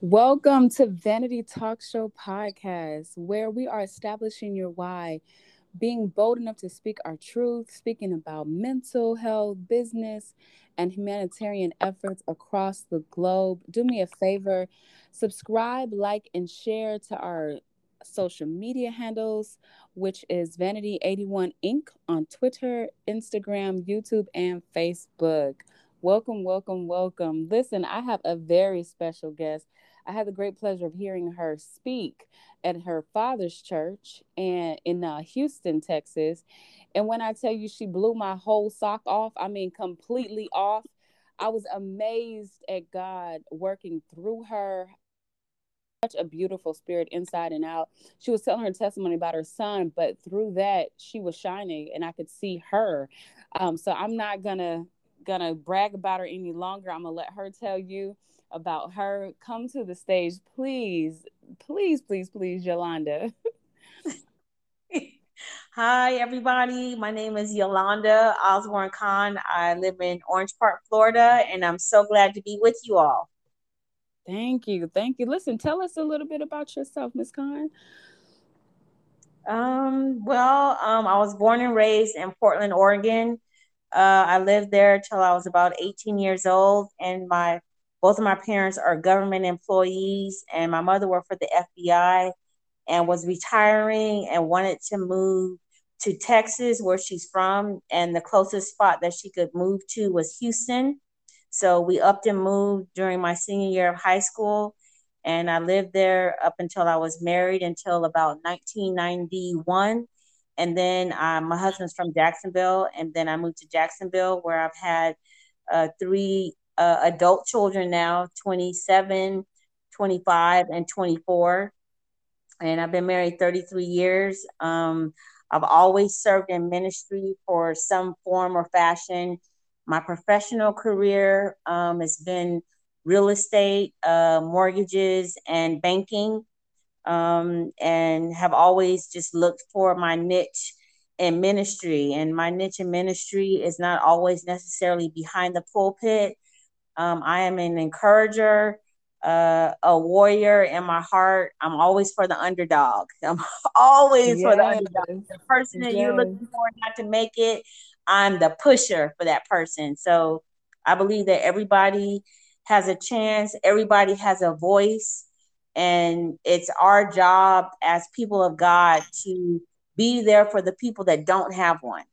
Welcome to Vanity Talk Show Podcast, where we are establishing your why, being bold enough to speak our truth, speaking about mental health, business, and humanitarian efforts across the globe. Do me a favor, subscribe, like, and share to our social media handles, which is Vanity81 Inc. on Twitter, Instagram, YouTube, and Facebook. Welcome, welcome, welcome. Listen, I have a very special guest. I had the great pleasure of hearing her speak at her father's church and in uh, Houston, Texas. And when I tell you she blew my whole sock off, I mean completely off. I was amazed at God working through her. Such a beautiful spirit inside and out. She was telling her testimony about her son, but through that she was shining, and I could see her. Um, so I'm not gonna gonna brag about her any longer. I'm gonna let her tell you about her. Come to the stage, please, please, please, please, Yolanda. Hi, everybody. My name is Yolanda Osborne Khan. I live in Orange Park, Florida, and I'm so glad to be with you all. Thank you. Thank you. Listen, tell us a little bit about yourself, Miss Khan. Um, well, um, I was born and raised in Portland, Oregon. Uh, I lived there till I was about 18 years old, and my both of my parents are government employees, and my mother worked for the FBI and was retiring and wanted to move to Texas, where she's from, and the closest spot that she could move to was Houston. So we upped and moved during my senior year of high school, and I lived there up until I was married until about 1991. And then uh, my husband's from Jacksonville, and then I moved to Jacksonville, where I've had uh, three uh, adult children now 27, 25, and 24. And I've been married 33 years. Um, I've always served in ministry for some form or fashion. My professional career um, has been real estate, uh, mortgages, and banking, um, and have always just looked for my niche in ministry. And my niche in ministry is not always necessarily behind the pulpit, um, I am an encourager, uh, a warrior in my heart. I'm always for the underdog. I'm always yes. for the underdog. The person that yes. you're looking for not to make it, I'm the pusher for that person. So I believe that everybody has a chance, everybody has a voice, and it's our job as people of God to be there for the people that don't have one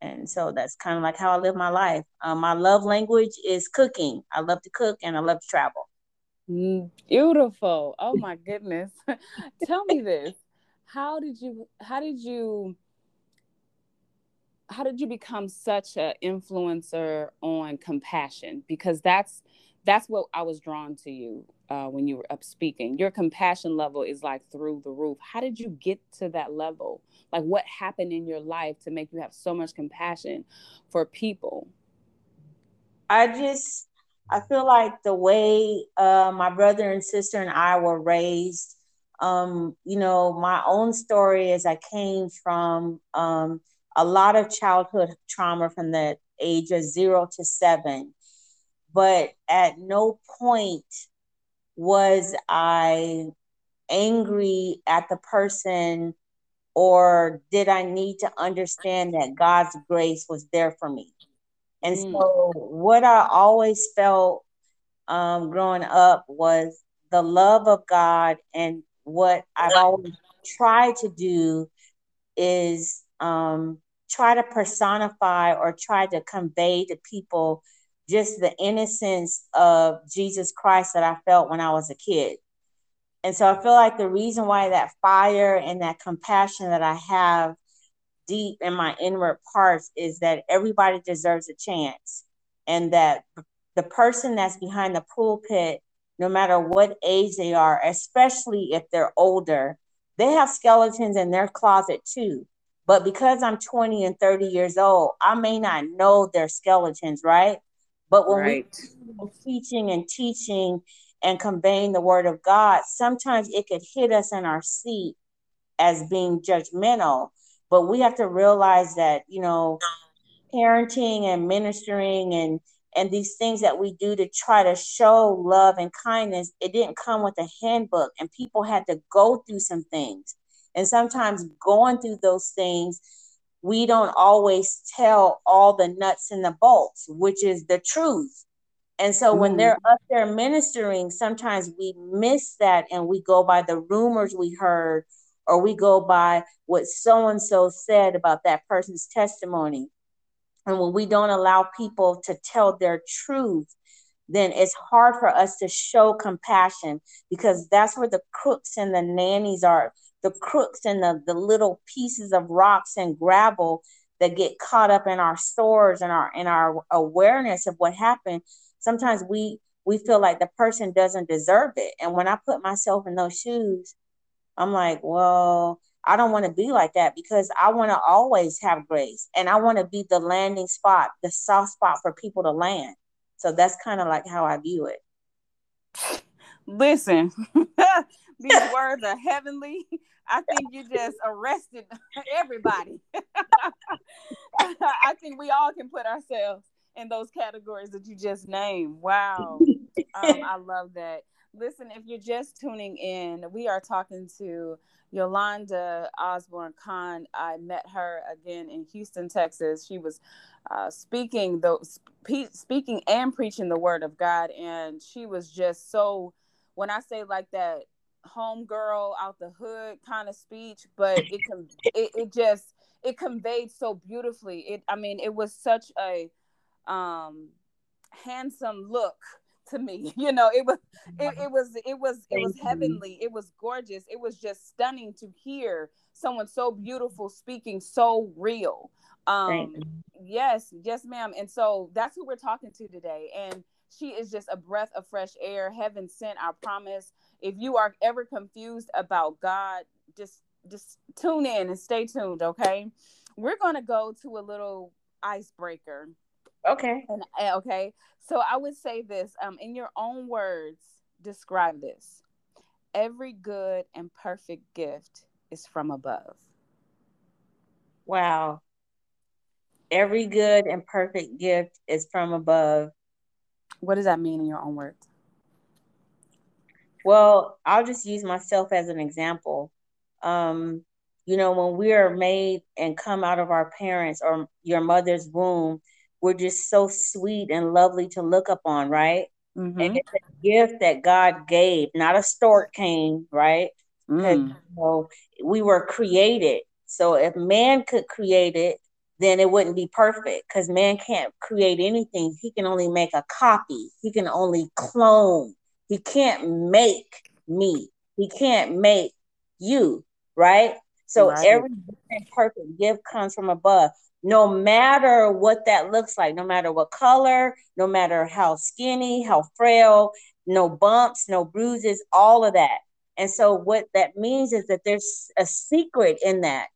and so that's kind of like how I live my life. Um, my love language is cooking. I love to cook and I love to travel. Mm, beautiful. Oh my goodness. Tell me this. How did you how did you how did you become such an influencer on compassion? Because that's that's what I was drawn to you uh, when you were up speaking. Your compassion level is like through the roof. How did you get to that level? Like, what happened in your life to make you have so much compassion for people? I just, I feel like the way uh, my brother and sister and I were raised, um, you know, my own story is I came from um, a lot of childhood trauma from the age of zero to seven. But at no point was I angry at the person or did I need to understand that God's grace was there for me? And mm. so, what I always felt um, growing up was the love of God, and what I've always tried to do is um, try to personify or try to convey to people just the innocence of Jesus Christ that I felt when I was a kid. And so I feel like the reason why that fire and that compassion that I have deep in my inward parts is that everybody deserves a chance. And that the person that's behind the pulpit, no matter what age they are, especially if they're older, they have skeletons in their closet too. But because I'm 20 and 30 years old, I may not know their skeletons, right? But when right. we teaching and teaching and conveying the word of God, sometimes it could hit us in our seat as being judgmental. But we have to realize that, you know, parenting and ministering and and these things that we do to try to show love and kindness, it didn't come with a handbook, and people had to go through some things. And sometimes going through those things, we don't always tell all the nuts and the bolts, which is the truth. And so mm. when they're up there ministering, sometimes we miss that and we go by the rumors we heard, or we go by what so and so said about that person's testimony. And when we don't allow people to tell their truth, then it's hard for us to show compassion because that's where the crooks and the nannies are the crooks and the, the little pieces of rocks and gravel that get caught up in our stores and our in our awareness of what happened sometimes we we feel like the person doesn't deserve it and when i put myself in those shoes i'm like well I don't want to be like that because I want to always have grace and I want to be the landing spot, the soft spot for people to land. So that's kind of like how I view it. Listen, these words are heavenly. I think you just arrested everybody. I think we all can put ourselves in those categories that you just named. Wow. Um, I love that. Listen, if you're just tuning in, we are talking to Yolanda Osborne Khan. I met her again in Houston, Texas. She was uh, speaking the speaking and preaching the word of God, and she was just so. When I say like that, home girl out the hood kind of speech, but it can it, it just it conveyed so beautifully. It I mean it was such a um handsome look to me you know it was it, it was it was it was heavenly. It was gorgeous. It was just stunning to hear someone so beautiful speaking so real. Um yes yes ma'am. And so that's who we're talking to today. And she is just a breath of fresh air heaven sent i promise if you are ever confused about god just just tune in and stay tuned okay we're going to go to a little icebreaker Okay. And eh, okay. So I would say this um in your own words describe this. Every good and perfect gift is from above. Wow. Every good and perfect gift is from above. What does that mean in your own words? Well, I'll just use myself as an example. Um, you know, when we are made and come out of our parents or your mother's womb, we're just so sweet and lovely to look upon, right? Mm-hmm. And it's a gift that God gave, not a stork came, right? Mm. you know, we were created. So if man could create it, then it wouldn't be perfect because man can't create anything. He can only make a copy. He can only clone. He can't make me. He can't make you, right? So right. every perfect gift comes from above no matter what that looks like, no matter what color, no matter how skinny, how frail, no bumps, no bruises, all of that. And so, what that means is that there's a secret in that.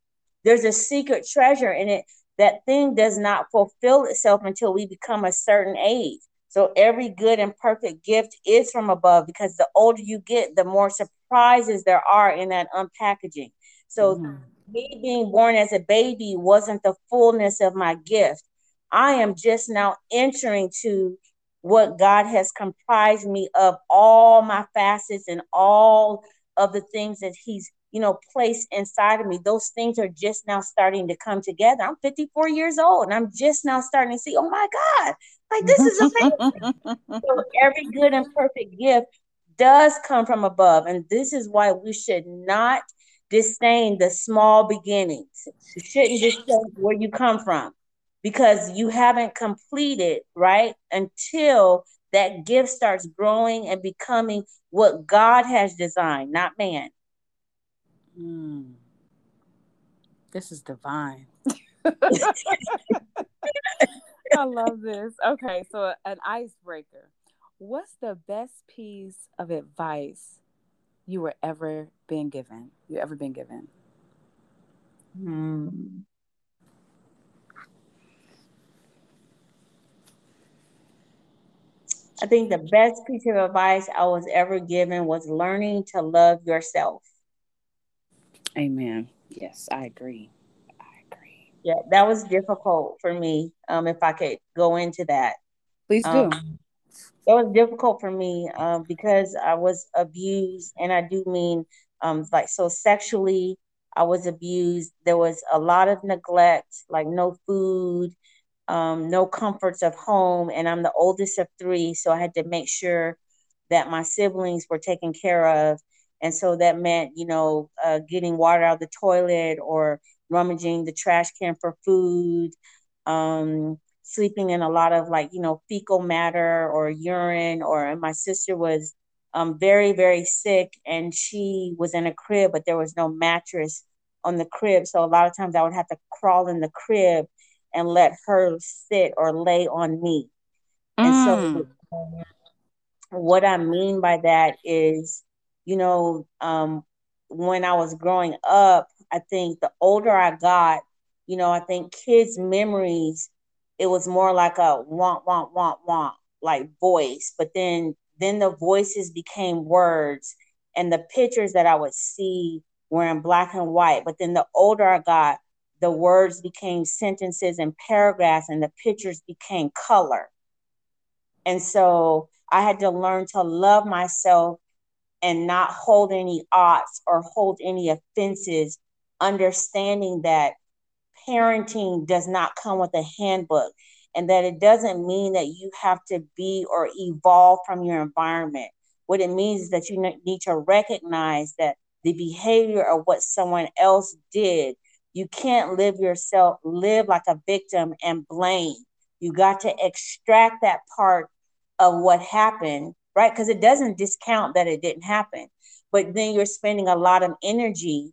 There's a secret treasure in it. That thing does not fulfill itself until we become a certain age. So, every good and perfect gift is from above because the older you get, the more surprises there are in that unpackaging. So, mm-hmm me being born as a baby wasn't the fullness of my gift. I am just now entering to what God has comprised me of all my facets and all of the things that He's, you know, placed inside of me. Those things are just now starting to come together. I'm 54 years old and I'm just now starting to see, oh my God, like this is amazing. so every good and perfect gift does come from above. And this is why we should not disdain the small beginnings. You shouldn't disdain where you come from because you haven't completed, right? Until that gift starts growing and becoming what God has designed, not man. Mm. This is divine. I love this. Okay, so an icebreaker. What's the best piece of advice you were ever been given? You ever been given? Hmm. I think the best piece of advice I was ever given was learning to love yourself. Amen. Yes, I agree. Yeah, that was difficult for me. Um, if I could go into that. Please do. Um, it was difficult for me um, because I was abused, and I do mean um, like so sexually. I was abused. There was a lot of neglect, like no food, um, no comforts of home, and I'm the oldest of three, so I had to make sure that my siblings were taken care of, and so that meant you know uh, getting water out of the toilet or rummaging the trash can for food. Um, sleeping in a lot of like you know fecal matter or urine or my sister was um, very very sick and she was in a crib but there was no mattress on the crib so a lot of times i would have to crawl in the crib and let her sit or lay on me mm. and so mm. what i mean by that is you know um, when i was growing up i think the older i got you know i think kids memories it was more like a want, want, want, want, like voice. But then then the voices became words and the pictures that I would see were in black and white. But then the older I got, the words became sentences and paragraphs and the pictures became color. And so I had to learn to love myself and not hold any odds or hold any offenses, understanding that parenting does not come with a handbook and that it doesn't mean that you have to be or evolve from your environment. What it means is that you need to recognize that the behavior of what someone else did, you can't live yourself, live like a victim and blame. You got to extract that part of what happened, right? Because it doesn't discount that it didn't happen. But then you're spending a lot of energy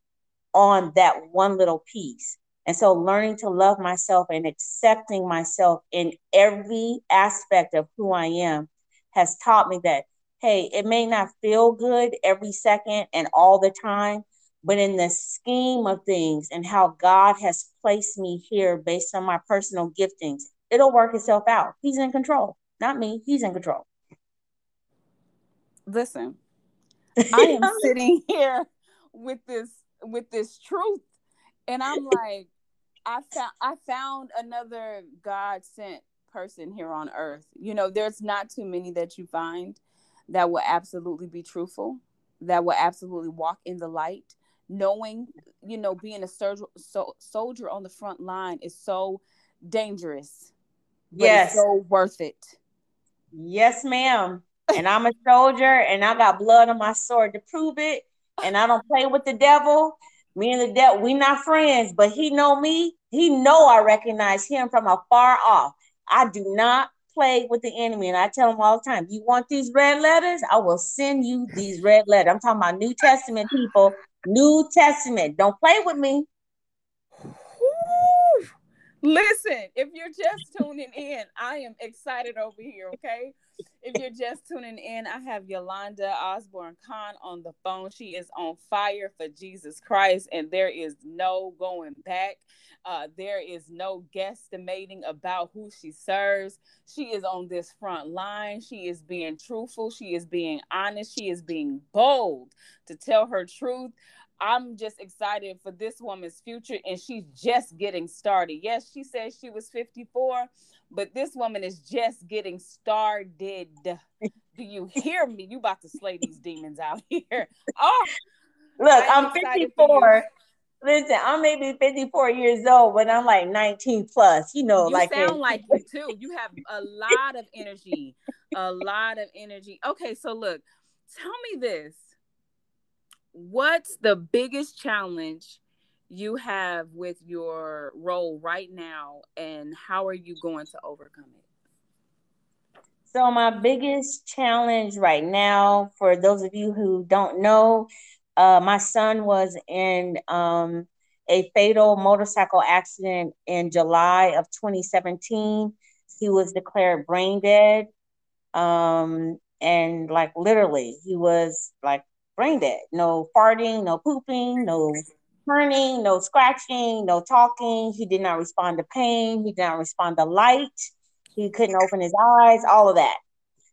on that one little piece. And so learning to love myself and accepting myself in every aspect of who I am has taught me that, hey, it may not feel good every second and all the time, but in the scheme of things and how God has placed me here based on my personal giftings, it'll work itself out. He's in control, not me. He's in control. Listen, I am sitting here with this with this truth and I'm like, I found I found another God sent person here on earth. You know, there's not too many that you find that will absolutely be truthful, that will absolutely walk in the light, knowing, you know, being a soldier, so, soldier on the front line is so dangerous. yes, so worth it. Yes, ma'am. And I'm a soldier, and I got blood on my sword to prove it. And I don't play with the devil. Me and the devil, we not friends, but he know me. He know I recognize him from afar off. I do not play with the enemy, and I tell him all the time, "You want these red letters? I will send you these red letters." I'm talking about New Testament people. New Testament. Don't play with me. Listen, if you're just tuning in, I am excited over here, okay? If you're just tuning in, I have Yolanda Osborne Khan on the phone. She is on fire for Jesus Christ, and there is no going back. Uh, there is no guesstimating about who she serves. She is on this front line. She is being truthful. She is being honest. She is being bold to tell her truth. I'm just excited for this woman's future, and she's just getting started. Yes, she says she was 54, but this woman is just getting started. Do you hear me? You about to slay these demons out here. Oh, look, I'm 54. Listen, I'm maybe 54 years old, but I'm like 19 plus. You know, you like sound like you too. You have a lot of energy, a lot of energy. Okay, so look, tell me this what's the biggest challenge you have with your role right now and how are you going to overcome it so my biggest challenge right now for those of you who don't know uh, my son was in um, a fatal motorcycle accident in july of 2017 he was declared brain dead um, and like literally he was like brain dead. No farting, no pooping, no turning, no scratching, no talking. He did not respond to pain. He did not respond to light. He couldn't open his eyes, all of that.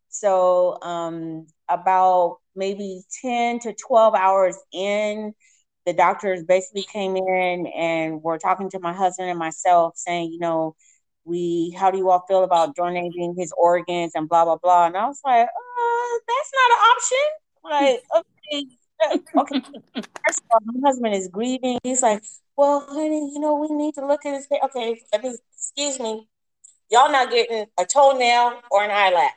So, um, about maybe 10 to 12 hours in, the doctors basically came in and were talking to my husband and myself saying, you know, we how do you all feel about donating his organs and blah blah blah. And I was like, uh, that's not an option. Like, okay, okay. First of all, my husband is grieving. He's like, well, honey, you know, we need to look at his face. Okay, excuse me. Y'all not getting a toenail or an eyelash.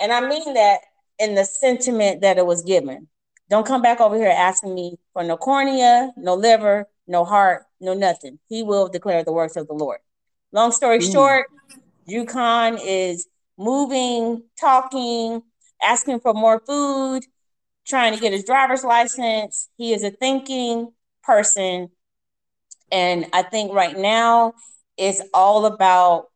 And I mean that in the sentiment that it was given. Don't come back over here asking me for no cornea, no liver, no heart, no nothing. He will declare the works of the Lord. Long story mm. short, Yukon is moving, talking, asking for more food, trying to get his driver's license. He is a thinking person. And I think right now it's all about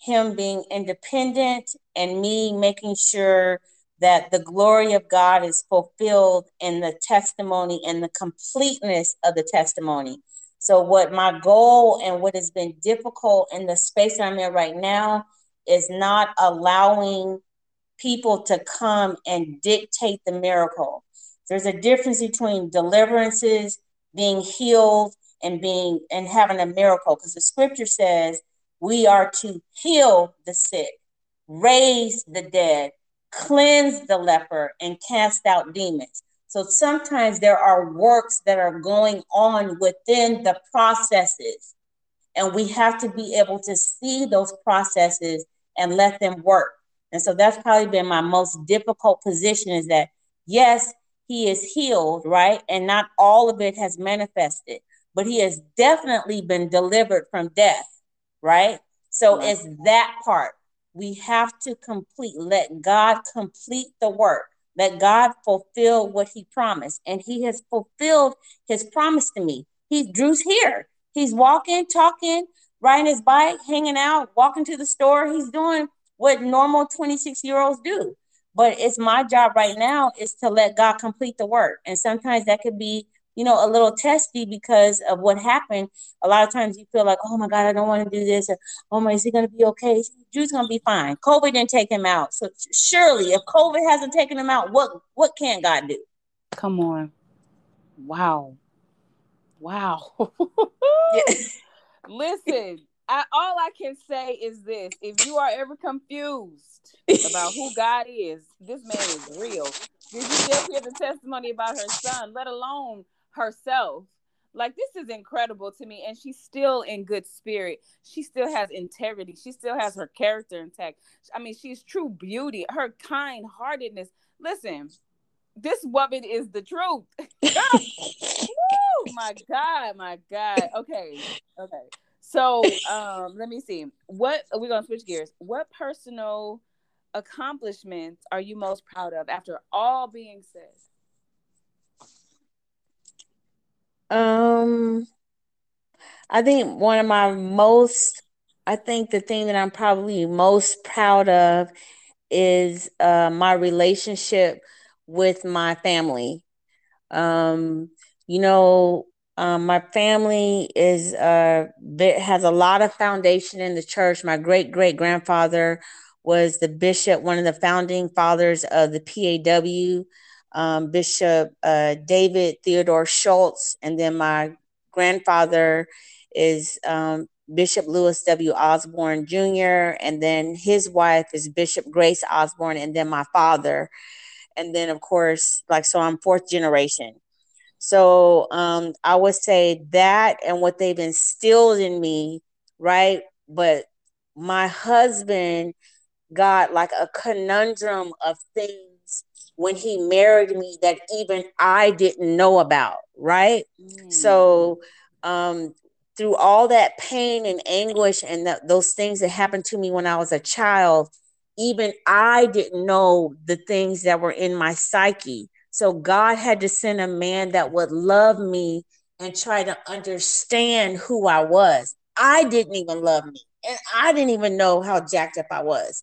him being independent and me making sure that the glory of God is fulfilled in the testimony and the completeness of the testimony. So, what my goal and what has been difficult in the space I'm in right now is not allowing people to come and dictate the miracle. There's a difference between deliverances, being healed, and being and having a miracle because the scripture says we are to heal the sick, raise the dead, cleanse the leper, and cast out demons. So sometimes there are works that are going on within the processes, and we have to be able to see those processes and let them work. And so that's probably been my most difficult position is that, yes, he is healed, right? And not all of it has manifested, but he has definitely been delivered from death, right? So right. it's that part. We have to complete, let God complete the work. Let God fulfill what he promised. And he has fulfilled his promise to me. He Drew's here. He's walking, talking, riding his bike, hanging out, walking to the store. He's doing what normal 26 year olds do. But it's my job right now is to let God complete the work. And sometimes that could be, you know, a little testy because of what happened. A lot of times you feel like, oh my God, I don't want to do this. Or, oh my, is he going to be okay? Drew's going to be fine. COVID didn't take him out. So surely if COVID hasn't taken him out, what, what can God do? Come on. Wow. Wow. Listen, I, all I can say is this: if you are ever confused about who God is, this man is real. Did you just hear the testimony about her son, let alone herself? Like this is incredible to me, and she's still in good spirit. She still has integrity. She still has her character intact. I mean, she's true beauty. Her kind heartedness. Listen, this woman is the truth. Woo, my God, my God. Okay, okay. So um, let me see. What we're gonna switch gears. What personal accomplishments are you most proud of after all being said? Um, I think one of my most, I think the thing that I'm probably most proud of is uh, my relationship with my family. Um, you know, um, my family is uh has a lot of foundation in the church. My great great grandfather was the bishop, one of the founding fathers of the PAW, um, Bishop uh, David Theodore Schultz, and then my grandfather is um, Bishop Lewis W. Osborne Jr., and then his wife is Bishop Grace Osborne, and then my father, and then of course, like so, I'm fourth generation. So um, I would say that and what they've instilled in me, right? But my husband got like a conundrum of things when he married me that even I didn't know about, right? Mm. So um, through all that pain and anguish and that, those things that happened to me when I was a child, even I didn't know the things that were in my psyche. So God had to send a man that would love me and try to understand who I was. I didn't even love me, and I didn't even know how jacked up I was.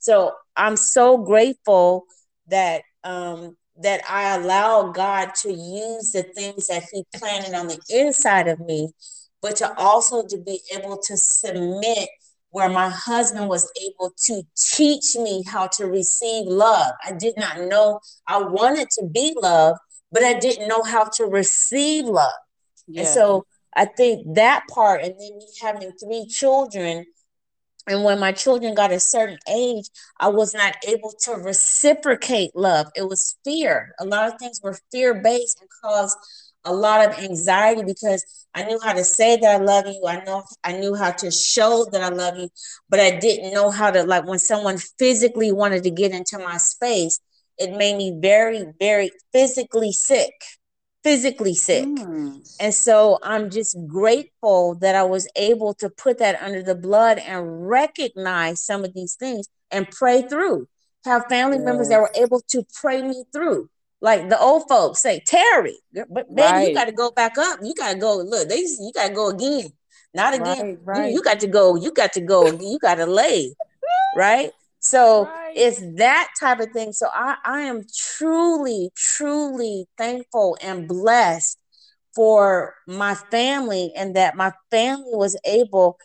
So I'm so grateful that um, that I allow God to use the things that He planted on the inside of me, but to also to be able to submit where my husband was able to teach me how to receive love. I did not know I wanted to be loved, but I didn't know how to receive love. Yeah. And so I think that part, and then me having three children, and when my children got a certain age, I was not able to reciprocate love. It was fear. A lot of things were fear based and caused a lot of anxiety because I knew how to say that I love you. I know I knew how to show that I love you, but I didn't know how to like when someone physically wanted to get into my space, it made me very, very physically sick physically sick. Mm. And so I'm just grateful that I was able to put that under the blood and recognize some of these things and pray through. Have family yes. members that were able to pray me through. Like the old folks say, Terry, but baby, right. you got to go back up. You got to go. Look, they you got to go again, not again. Right, right. You, you got to go. You got to go. you got to lay, right? So it's that type of thing. So I, I am truly, truly thankful and blessed for my family and that my family was able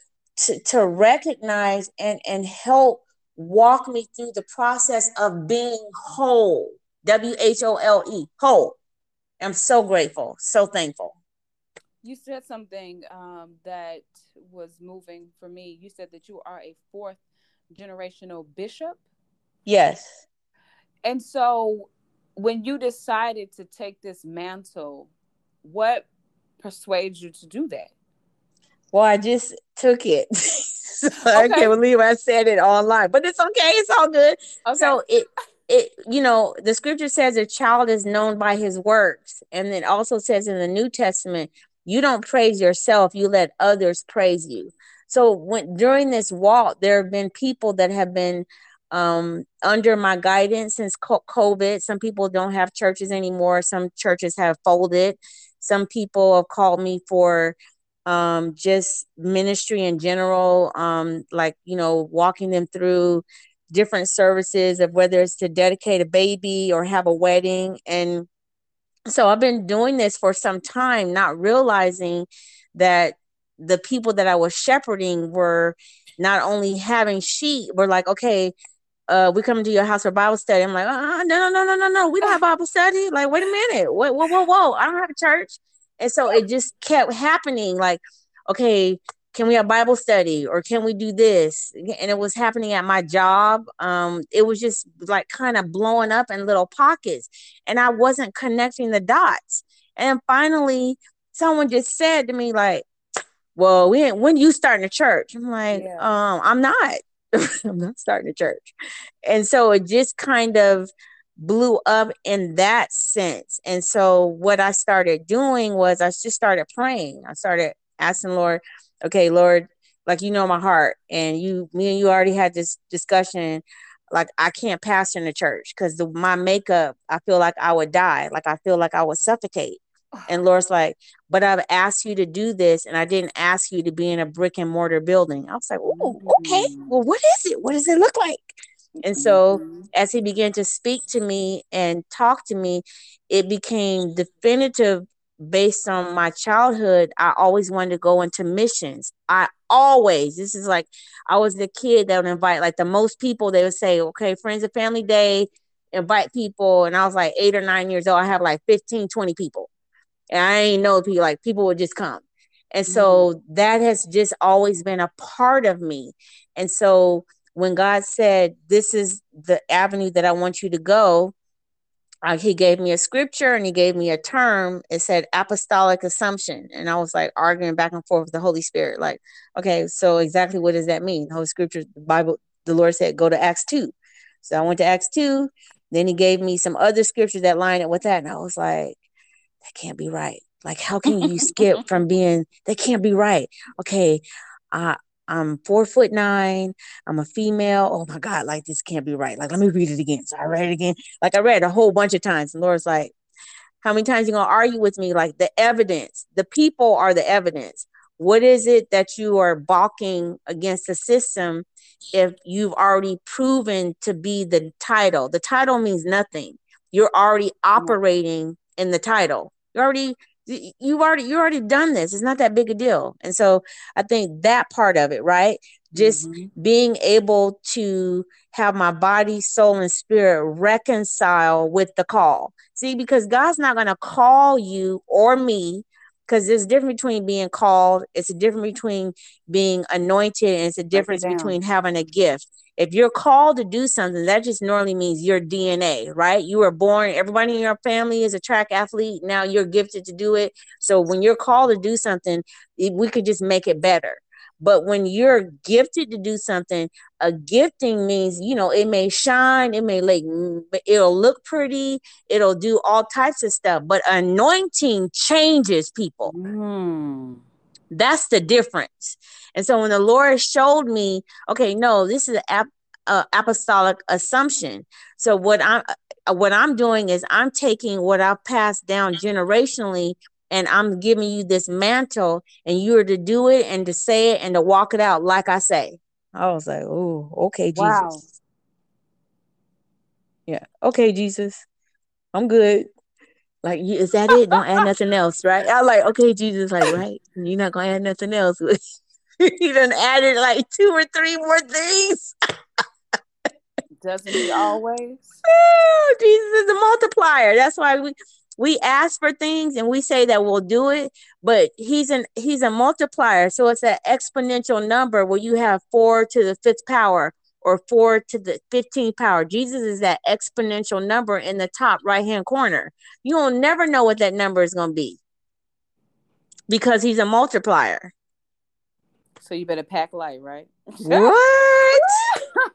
to, to recognize and, and help walk me through the process of being whole. W H O L E, whole. I'm so grateful, so thankful. You said something um, that was moving for me. You said that you are a fourth generational bishop. Yes. And so when you decided to take this mantle, what persuades you to do that? Well, I just took it. so okay. I can't believe I said it online, but it's okay. It's all good. Okay. So it it you know the scripture says a child is known by his works and it also says in the new testament you don't praise yourself you let others praise you so when during this walk, there have been people that have been um, under my guidance since COVID. Some people don't have churches anymore. Some churches have folded. Some people have called me for um, just ministry in general, um, like, you know, walking them through different services of whether it's to dedicate a baby or have a wedding. And so I've been doing this for some time, not realizing that the people that I was shepherding were not only having sheep, were like, okay, uh, we come to your house for Bible study. I'm like, uh, no, no, no, no, no, no. We don't have Bible study. Like, wait a minute. Whoa, whoa, whoa, whoa. I don't have a church. And so it just kept happening. Like, okay, can we have Bible study or can we do this? And it was happening at my job. Um, it was just like kind of blowing up in little pockets. And I wasn't connecting the dots. And finally, someone just said to me, like, well, when when you starting a church? I'm like, yeah. um, I'm not. I'm not starting a church. And so it just kind of blew up in that sense. And so what I started doing was I just started praying. I started asking Lord, okay, Lord, like you know my heart, and you, me and you already had this discussion. Like I can't pastor in the church because my makeup, I feel like I would die. Like I feel like I would suffocate. And Lord's like, but I've asked you to do this, and I didn't ask you to be in a brick and mortar building. I was like, oh, okay. Well, what is it? What does it look like? And so, mm-hmm. as he began to speak to me and talk to me, it became definitive based on my childhood. I always wanted to go into missions. I always, this is like, I was the kid that would invite like the most people. They would say, okay, friends and family day, invite people. And I was like eight or nine years old. I have like 15, 20 people and I ain't know people like people would just come. And so mm-hmm. that has just always been a part of me. And so when God said, This is the avenue that I want you to go, uh, he gave me a scripture and he gave me a term. It said apostolic assumption. And I was like arguing back and forth with the Holy Spirit, like, okay, so exactly what does that mean? The Holy Scripture, the Bible, the Lord said, go to Acts 2. So I went to Acts 2. Then he gave me some other scriptures that line up with that. And I was like, that can't be right. Like, how can you skip from being that can't be right? Okay, uh, I'm four foot nine. I'm a female. Oh my God, like this can't be right. Like, let me read it again. So I read it again. Like I read a whole bunch of times. And Lord's like, how many times you gonna argue with me? Like the evidence, the people are the evidence. What is it that you are balking against the system if you've already proven to be the title? The title means nothing. You're already mm. operating in the title. You're already you already you already done this. It's not that big a deal. And so I think that part of it, right? Just mm-hmm. being able to have my body, soul, and spirit reconcile with the call. See, because God's not going to call you or me because there's a difference between being called, it's a difference between being anointed, and it's a difference between having a gift. If you're called to do something, that just normally means your DNA, right? You were born, everybody in your family is a track athlete. Now you're gifted to do it. So when you're called to do something, we could just make it better. But when you're gifted to do something, a gifting means, you know, it may shine, it may like, it'll look pretty, it'll do all types of stuff. But anointing changes people. Mm. That's the difference. And so when the Lord showed me, okay, no, this is an uh, apostolic assumption. So what I'm what I'm doing is I'm taking what I've passed down generationally and I'm giving you this mantle, and you are to do it and to say it and to walk it out like I say. I was like, oh, okay, Jesus. Wow. Yeah, okay, Jesus. I'm good. Like, is that it? Don't add nothing else, right? I'm like, okay, Jesus, like, right? You're not gonna add nothing else. he done added like two or three more things. Doesn't he always? Oh, Jesus is a multiplier. That's why we we ask for things and we say that we'll do it but he's an he's a multiplier. So it's an exponential number where you have four to the fifth power or four to the 15th power. Jesus is that exponential number in the top right hand corner you'll never know what that number is going to be because he's a multiplier. So you better pack light right? What?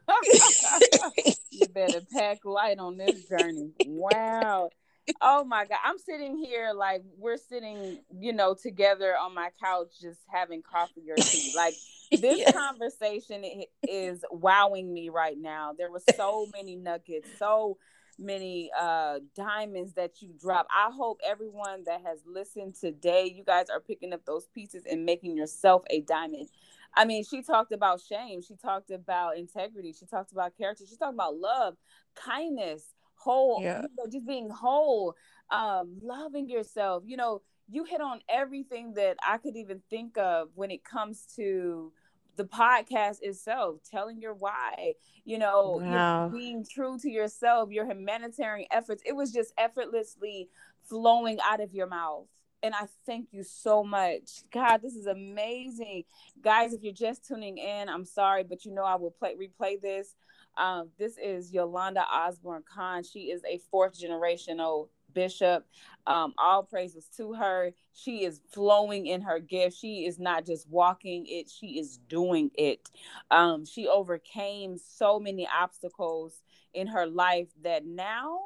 You better pack light on this journey. Wow oh my god i'm sitting here like we're sitting you know together on my couch just having coffee or tea like this yeah. conversation is wowing me right now there were so many nuggets so many uh diamonds that you drop i hope everyone that has listened today you guys are picking up those pieces and making yourself a diamond I mean, she talked about shame. She talked about integrity. She talked about character. She talked about love, kindness, whole yeah. you know, just being whole um loving yourself you know you hit on everything that i could even think of when it comes to the podcast itself telling your why you know wow. being true to yourself your humanitarian efforts it was just effortlessly flowing out of your mouth and I thank you so much. God, this is amazing. Guys, if you're just tuning in, I'm sorry, but you know I will play replay this. Um, this is Yolanda Osborne Khan. She is a fourth generational bishop. Um, all praises to her. She is flowing in her gift. She is not just walking it, she is doing it. Um, she overcame so many obstacles in her life that now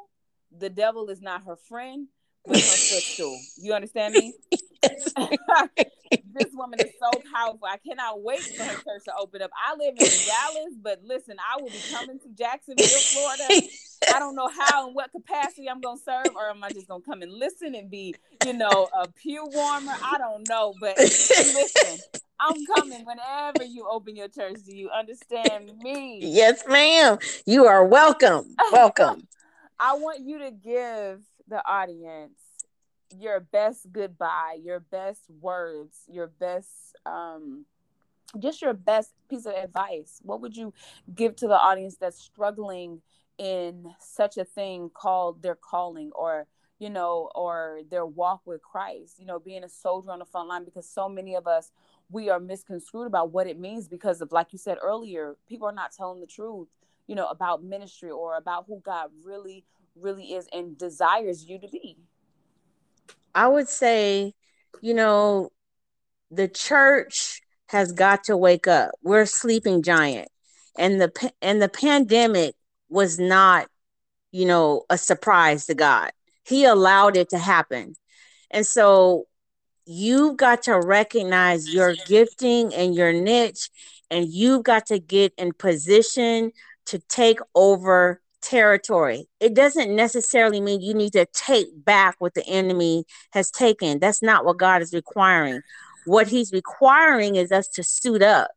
the devil is not her friend, but her footstool. You understand me? this woman is so powerful. I cannot wait for her church to open up. I live in Dallas, but listen, I will be coming to Jacksonville, Florida. I don't know how and what capacity I'm gonna serve, or am I just gonna come and listen and be, you know, a pew warmer? I don't know, but listen, I'm coming whenever you open your church. Do you understand me? Yes, ma'am. You are welcome. Welcome. I want you to give the audience your best goodbye, your best words, your best um just your best piece of advice. What would you give to the audience that's struggling in such a thing called their calling or you know, or their walk with Christ, you know, being a soldier on the front line because so many of us we are misconstrued about what it means because of like you said earlier, people are not telling the truth, you know, about ministry or about who God really really is and desires you to be. I would say, you know, the church has got to wake up. We're a sleeping giant. And the and the pandemic was not, you know, a surprise to God. He allowed it to happen. And so you've got to recognize your gifting and your niche and you've got to get in position to take over territory. It doesn't necessarily mean you need to take back what the enemy has taken. That's not what God is requiring. What he's requiring is us to suit up.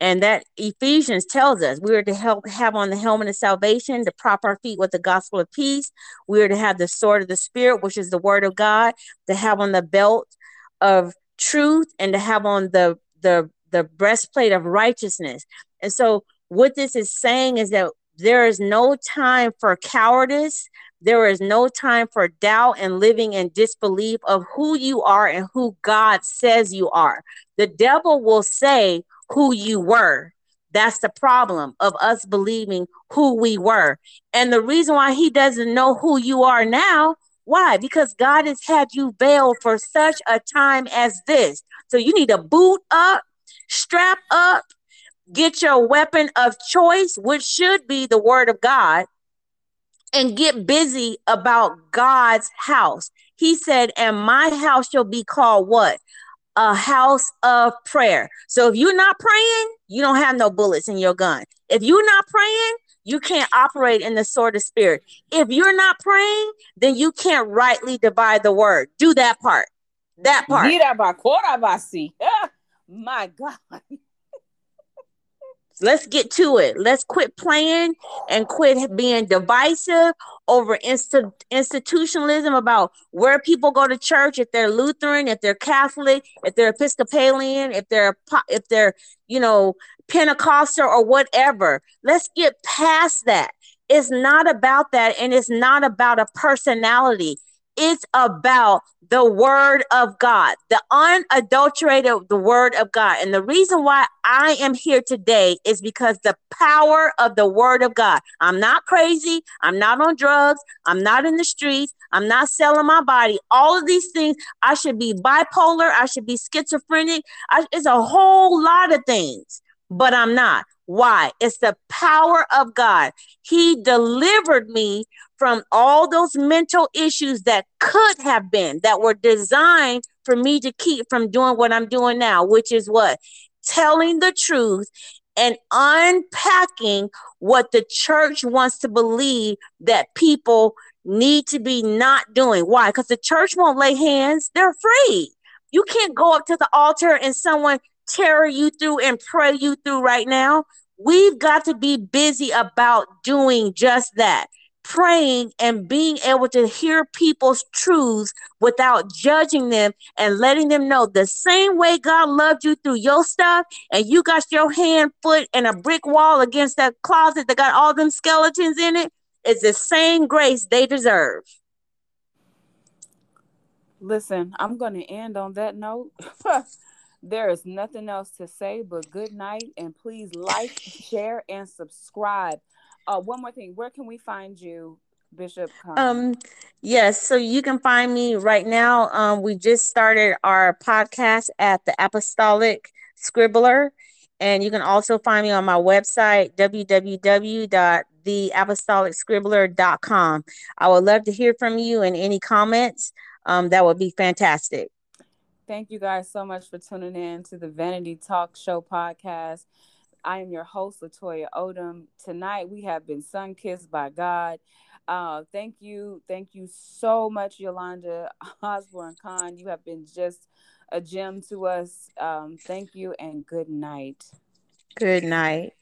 And that Ephesians tells us we are to help have on the helmet of salvation, to prop our feet with the gospel of peace. We are to have the sword of the spirit, which is the word of God, to have on the belt of truth, and to have on the the the breastplate of righteousness. And so what this is saying is that there is no time for cowardice. There is no time for doubt and living in disbelief of who you are and who God says you are. The devil will say who you were. That's the problem of us believing who we were. And the reason why he doesn't know who you are now, why? Because God has had you veiled for such a time as this. So you need to boot up, strap up, get your weapon of choice, which should be the word of God, and get busy about God's house. He said, And my house shall be called what? A house of prayer. So if you're not praying, you don't have no bullets in your gun. If you're not praying, you can't operate in the sword of spirit. If you're not praying, then you can't rightly divide the word. Do that part. That part. My God. Let's get to it. Let's quit playing and quit being divisive over inst- institutionalism about where people go to church. If they're Lutheran, if they're Catholic, if they're Episcopalian, if they're if they're you know Pentecostal or whatever. Let's get past that. It's not about that, and it's not about a personality. It's about the word of God, the unadulterated the word of God. And the reason why I am here today is because the power of the word of God. I'm not crazy. I'm not on drugs. I'm not in the streets. I'm not selling my body. All of these things, I should be bipolar. I should be schizophrenic. I, it's a whole lot of things, but I'm not. Why? It's the power of God. He delivered me from all those mental issues that could have been, that were designed for me to keep from doing what I'm doing now, which is what? Telling the truth and unpacking what the church wants to believe that people need to be not doing. Why? Because the church won't lay hands, they're afraid. You can't go up to the altar and someone tear you through and pray you through right now. We've got to be busy about doing just that praying and being able to hear people's truths without judging them and letting them know the same way God loved you through your stuff and you got your hand, foot, and a brick wall against that closet that got all them skeletons in it is the same grace they deserve. Listen, I'm going to end on that note. There is nothing else to say but good night and please like, share, and subscribe. Uh, one more thing, where can we find you, Bishop? Um, yes, so you can find me right now. Um, we just started our podcast at the Apostolic Scribbler, and you can also find me on my website www.theapostolicscribbler.com. I would love to hear from you and any comments. Um, that would be fantastic. Thank you guys so much for tuning in to the Vanity Talk Show podcast. I am your host, Latoya Odom. Tonight we have been sun kissed by God. Uh, thank you, thank you so much, Yolanda Osborne Khan. You have been just a gem to us. Um, thank you and good night. Good night.